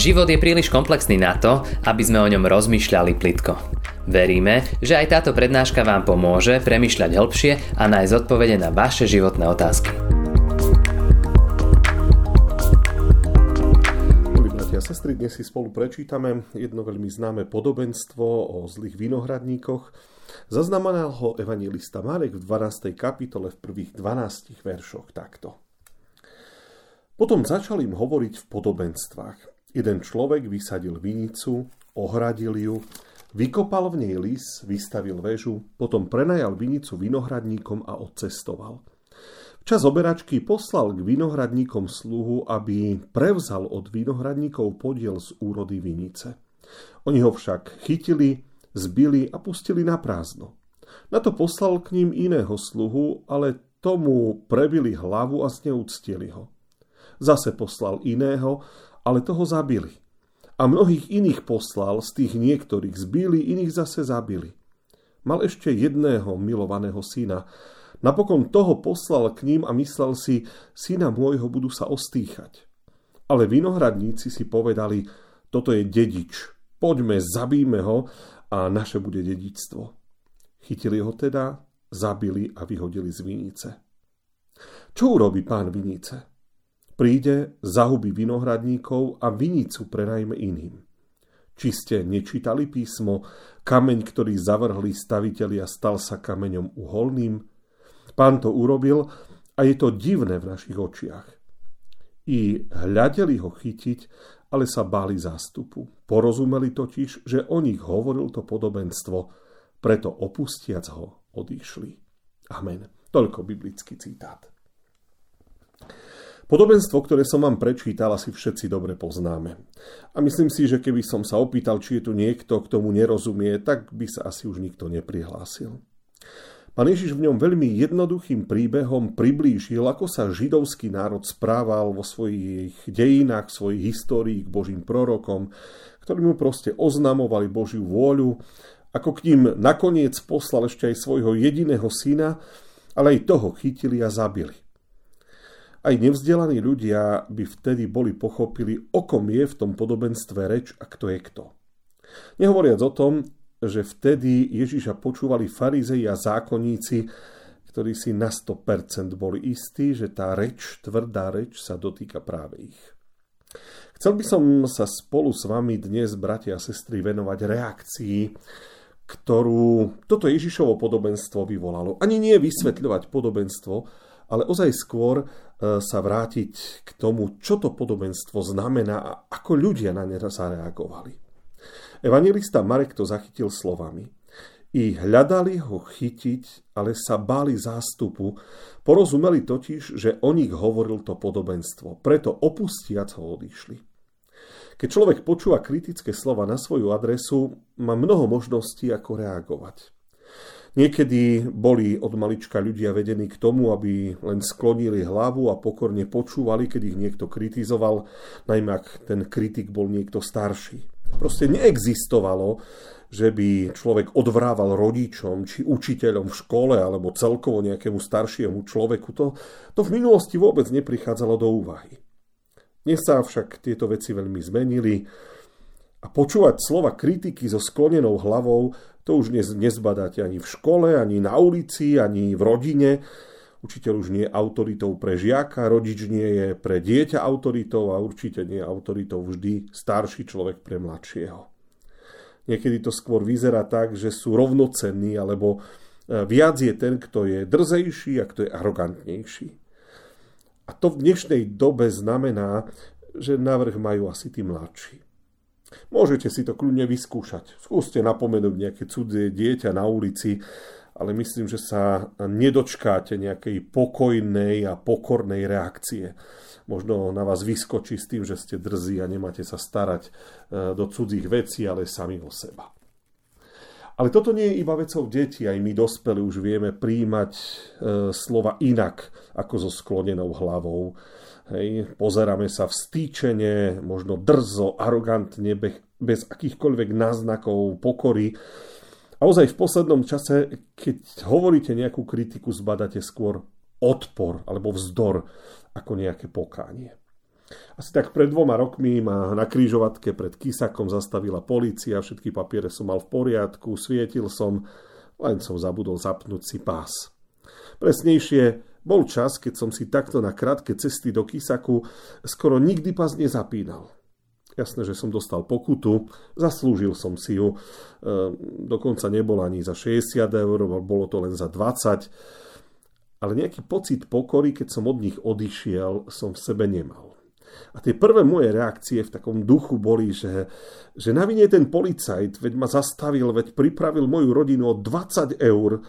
Život je príliš komplexný na to, aby sme o ňom rozmýšľali plitko. Veríme, že aj táto prednáška vám pomôže premyšľať hĺbšie a nájsť odpovede na vaše životné otázky. Milí a sestry, dnes si spolu prečítame jedno veľmi známe podobenstvo o zlých vinohradníkoch. Zaznamenal ho evangelista Marek v 12. kapitole v prvých 12 veršoch takto. Potom začal im hovoriť v podobenstvách. Jeden človek vysadil vinicu, ohradil ju, vykopal v nej lis, vystavil väžu, potom prenajal vinicu vinohradníkom a odcestoval. Včas oberačky poslal k vinohradníkom sluhu, aby prevzal od vinohradníkov podiel z úrody vinice. Oni ho však chytili, zbili a pustili na prázdno. Na to poslal k ním iného sluhu, ale tomu prebili hlavu a zneúctili ho. Zase poslal iného, ale toho zabili. A mnohých iných poslal, z tých niektorých zbili, iných zase zabili. Mal ešte jedného milovaného syna. Napokon toho poslal k ním a myslel si, syna môjho budú sa ostýchať. Ale vinohradníci si povedali, toto je dedič, poďme, zabíme ho a naše bude dedičstvo. Chytili ho teda, zabili a vyhodili z vinice. Čo urobí pán vinice? Príde, zahubí vinohradníkov a vinicu prenajme iným. Či ste nečítali písmo, kameň, ktorý zavrhli stavitelia, stal sa kameňom uholným? Pán to urobil a je to divné v našich očiach. I hľadeli ho chytiť, ale sa báli zástupu. Porozumeli totiž, že o nich hovoril to podobenstvo, preto opustiac ho odišli. Amen. Toľko biblický citát. Podobenstvo, ktoré som vám prečítal, asi všetci dobre poznáme. A myslím si, že keby som sa opýtal, či je tu niekto, k tomu nerozumie, tak by sa asi už nikto neprihlásil. Pán Ježiš v ňom veľmi jednoduchým príbehom priblížil, ako sa židovský národ správal vo svojich dejinách, svojich histórií k Božím prorokom, ktorí mu proste oznamovali Božiu vôľu, ako k ním nakoniec poslal ešte aj svojho jediného syna, ale aj toho chytili a zabili. Aj nevzdelaní ľudia by vtedy boli pochopili, o kom je v tom podobenstve reč a kto je kto. Nehovoriac o tom, že vtedy Ježiša počúvali farizei a zákonníci, ktorí si na 100% boli istí, že tá reč, tvrdá reč sa dotýka práve ich. Chcel by som sa spolu s vami dnes, bratia a sestry, venovať reakcii, ktorú toto Ježišovo podobenstvo vyvolalo. Ani nie vysvetľovať podobenstvo, ale ozaj skôr e, sa vrátiť k tomu, čo to podobenstvo znamená a ako ľudia na ne zareagovali. Evangelista Marek to zachytil slovami. I hľadali ho chytiť, ale sa báli zástupu, porozumeli totiž, že o nich hovoril to podobenstvo, preto opustiac ho odišli. Keď človek počúva kritické slova na svoju adresu, má mnoho možností, ako reagovať. Niekedy boli od malička ľudia vedení k tomu, aby len sklonili hlavu a pokorne počúvali, keď ich niekto kritizoval, najmä ak ten kritik bol niekto starší. Proste neexistovalo, že by človek odvrával rodičom či učiteľom v škole alebo celkovo nejakému staršiemu človeku. To, to v minulosti vôbec neprichádzalo do úvahy. Dnes sa však tieto veci veľmi zmenili a počúvať slova kritiky so sklonenou hlavou to už nezbadáte ani v škole, ani na ulici, ani v rodine. Učiteľ už nie je autoritou pre žiaka, rodič nie je pre dieťa autoritou a určite nie je autoritou vždy starší človek pre mladšieho. Niekedy to skôr vyzerá tak, že sú rovnocenní, alebo e, viac je ten, kto je drzejší a kto je arogantnejší. A to v dnešnej dobe znamená, že navrh majú asi tí mladší. Môžete si to kľudne vyskúšať. Skúste napomenúť nejaké cudzie dieťa na ulici, ale myslím, že sa nedočkáte nejakej pokojnej a pokornej reakcie. Možno na vás vyskočí s tým, že ste drzí a nemáte sa starať e, do cudzích vecí, ale sami o seba. Ale toto nie je iba vecou detí, aj my dospeli už vieme príjmať e, slova inak ako so sklonenou hlavou. Hej, pozeráme sa vstýčene, možno drzo, arogantne, bez akýchkoľvek náznakov pokory. A ozaj v poslednom čase, keď hovoríte nejakú kritiku, zbadáte skôr odpor alebo vzdor ako nejaké pokánie. Asi tak pred dvoma rokmi ma na krížovatke pred Kisakom zastavila policia, všetky papiere som mal v poriadku, svietil som, len som zabudol zapnúť si pás. Presnejšie, bol čas, keď som si takto na krátke cesty do Kisaku skoro nikdy pás nezapínal. Jasné, že som dostal pokutu, zaslúžil som si ju, e, dokonca nebol ani za 60 eur, bolo to len za 20, ale nejaký pocit pokory, keď som od nich odišiel, som v sebe nemal. A tie prvé moje reakcie v takom duchu boli, že, že na vine ten policajt, veď ma zastavil, veď pripravil moju rodinu o 20 eur, e,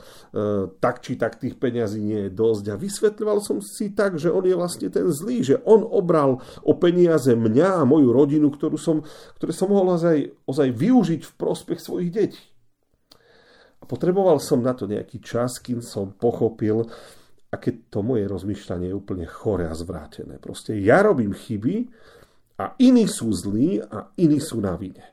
tak či tak tých peňazí nie je dosť. A vysvetľoval som si tak, že on je vlastne ten zlý, že on obral o peniaze mňa a moju rodinu, ktorú som, ktoré som mohol ozaj, ozaj využiť v prospech svojich detí. A potreboval som na to nejaký čas, kým som pochopil, a keď to moje rozmýšľanie je úplne chore a zvrátené. Proste ja robím chyby a iní sú zlí a iní sú na vine.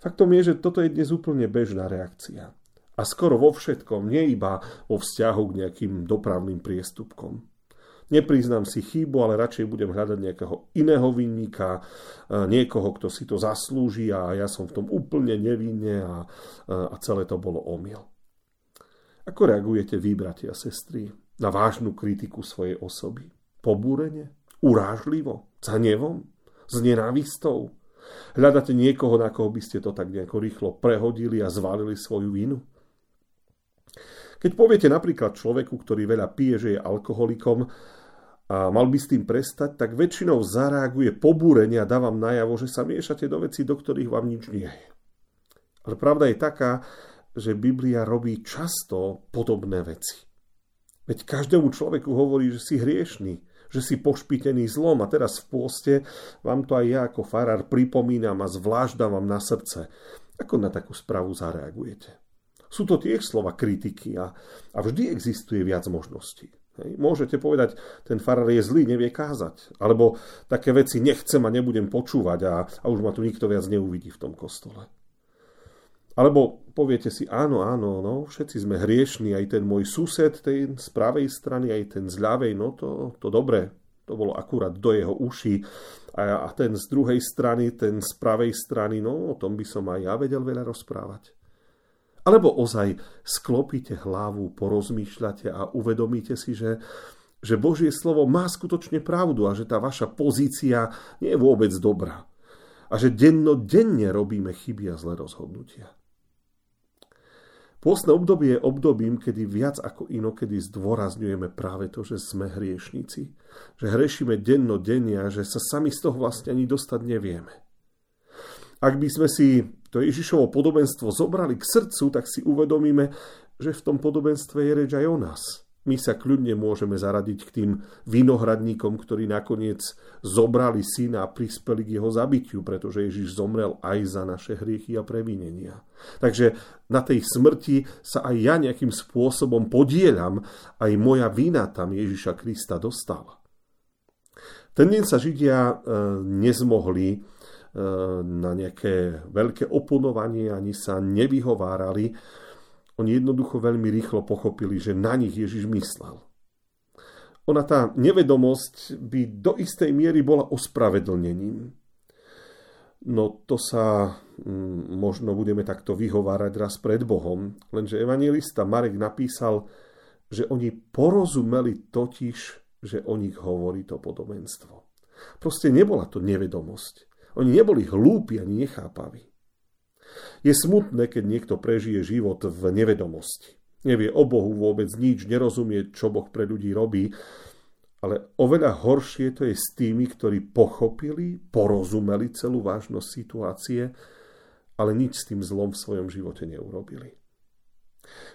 Faktom je, že toto je dnes úplne bežná reakcia. A skoro vo všetkom, nie iba vo vzťahu k nejakým dopravným priestupkom. Nepriznám si chybu, ale radšej budem hľadať nejakého iného vinníka, niekoho, kto si to zaslúži a ja som v tom úplne nevinne a, a celé to bolo omyl. Ako reagujete vy, bratia a sestry, na vážnu kritiku svojej osoby? Pobúrenie? Urážlivo? Za nevom? S nenávistou? Hľadáte niekoho, na koho by ste to tak nejako rýchlo prehodili a zvalili svoju vinu? Keď poviete napríklad človeku, ktorý veľa pije, že je alkoholikom a mal by s tým prestať, tak väčšinou zareaguje pobúrenie a dávam najavo, že sa miešate do veci, do ktorých vám nič nie je. Ale pravda je taká, že Biblia robí často podobné veci. Veď každému človeku hovorí, že si hriešný, že si pošpitený zlom a teraz v pôste vám to aj ja ako farár pripomínam a zvlášť dávam na srdce. Ako na takú správu zareagujete? Sú to tiež slova kritiky a, a vždy existuje viac možností. Hej. Môžete povedať, ten farár je zlý, nevie kázať. Alebo také veci nechcem a nebudem počúvať a, a už ma tu nikto viac neuvidí v tom kostole. Alebo poviete si, áno, áno, no, všetci sme hriešni, aj ten môj sused, ten z pravej strany, aj ten z ľavej, no to, to dobre, to bolo akurát do jeho uší. A, a ten z druhej strany, ten z pravej strany, no o tom by som aj ja vedel veľa rozprávať. Alebo ozaj sklopíte hlavu, porozmýšľate a uvedomíte si, že, že Božie slovo má skutočne pravdu a že tá vaša pozícia nie je vôbec dobrá. A že dennodenne robíme chyby a zlé rozhodnutia. Pôstne obdobie je obdobím, kedy viac ako inokedy zdôrazňujeme práve to, že sme hriešnici. Že hrešíme denne a že sa sami z toho vlastne ani dostať nevieme. Ak by sme si to Ježišovo podobenstvo zobrali k srdcu, tak si uvedomíme, že v tom podobenstve je reč aj o nás my sa kľudne môžeme zaradiť k tým vinohradníkom, ktorí nakoniec zobrali syna a prispeli k jeho zabitiu, pretože Ježiš zomrel aj za naše hriechy a previnenia. Takže na tej smrti sa aj ja nejakým spôsobom podielam, aj moja vina tam Ježiša Krista dostala. Ten deň sa Židia e, nezmohli e, na nejaké veľké oponovanie, ani sa nevyhovárali, oni jednoducho veľmi rýchlo pochopili, že na nich Ježiš myslel. Ona tá nevedomosť by do istej miery bola ospravedlnením. No to sa mm, možno budeme takto vyhovárať raz pred Bohom, lenže evangelista Marek napísal, že oni porozumeli totiž, že o nich hovorí to podobenstvo. Proste nebola to nevedomosť. Oni neboli hlúpi ani nechápaví. Je smutné, keď niekto prežije život v nevedomosti. Nevie o Bohu vôbec nič, nerozumie, čo Boh pre ľudí robí, ale oveľa horšie to je s tými, ktorí pochopili, porozumeli celú vážnosť situácie, ale nič s tým zlom v svojom živote neurobili.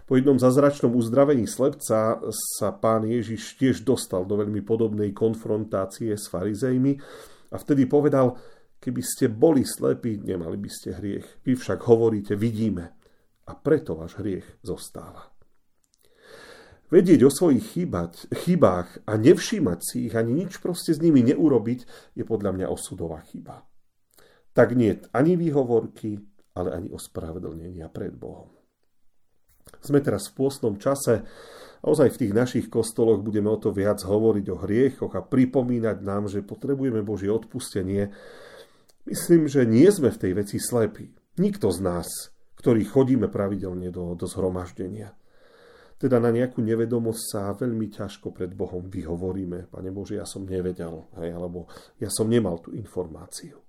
Po jednom zazračnom uzdravení slepca sa pán Ježiš tiež dostal do veľmi podobnej konfrontácie s farizejmi a vtedy povedal, Keby ste boli slepí, nemali by ste hriech. Vy však hovoríte, vidíme. A preto váš hriech zostáva. Vedieť o svojich chybať, chybách a nevšímať si ich, ani nič proste s nimi neurobiť, je podľa mňa osudová chyba. Tak nie ani výhovorky, ale ani ospravedlnenia pred Bohom. Sme teraz v pôstnom čase ozaj v tých našich kostoloch budeme o to viac hovoriť o hriechoch a pripomínať nám, že potrebujeme Božie odpustenie. Myslím, že nie sme v tej veci slepí. Nikto z nás, ktorí chodíme pravidelne do, do zhromaždenia. Teda na nejakú nevedomosť sa veľmi ťažko pred Bohom vyhovoríme. Pane Bože, ja som nevedel, hej, alebo ja som nemal tú informáciu.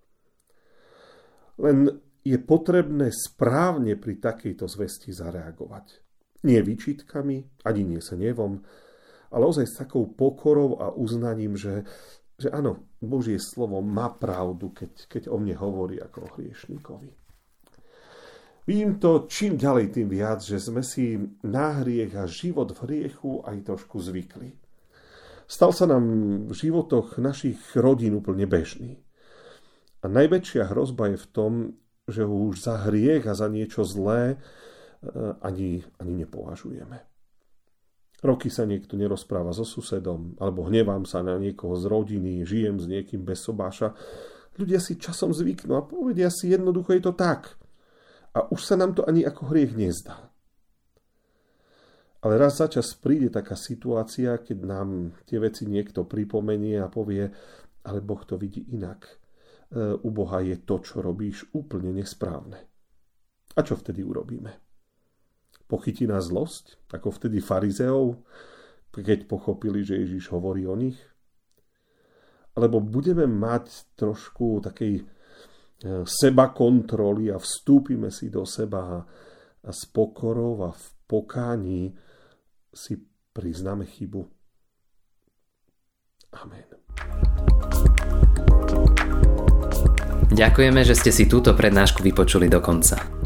Len je potrebné správne pri takejto zvesti zareagovať. Nie výčitkami, ani nie sa nevom, ale ozaj s takou pokorou a uznaním, že, že áno, Božie slovo má pravdu, keď, keď o mne hovorí ako o hriešnikovi. Vidím to čím ďalej, tým viac, že sme si na hriech a život v hriechu aj trošku zvykli. Stal sa nám v životoch našich rodín úplne bežný. A najväčšia hrozba je v tom, že ho už za hriech a za niečo zlé e, ani, ani nepovažujeme. Roky sa niekto nerozpráva so susedom, alebo hnevám sa na niekoho z rodiny, žijem s niekým bez sobáša. Ľudia si časom zvyknú a povedia si jednoducho je to tak. A už sa nám to ani ako hriech nezdá. Ale raz za čas príde taká situácia, keď nám tie veci niekto pripomenie a povie, ale Boh to vidí inak E, u Boha je to, čo robíš, úplne nesprávne. A čo vtedy urobíme? Pochytí nás zlosť, ako vtedy farizeov, keď pochopili, že Ježiš hovorí o nich? Alebo budeme mať trošku takej e, seba kontroly a vstúpime si do seba a s pokorou a v pokání si priznáme chybu. Amen. Ďakujeme, že ste si túto prednášku vypočuli do konca.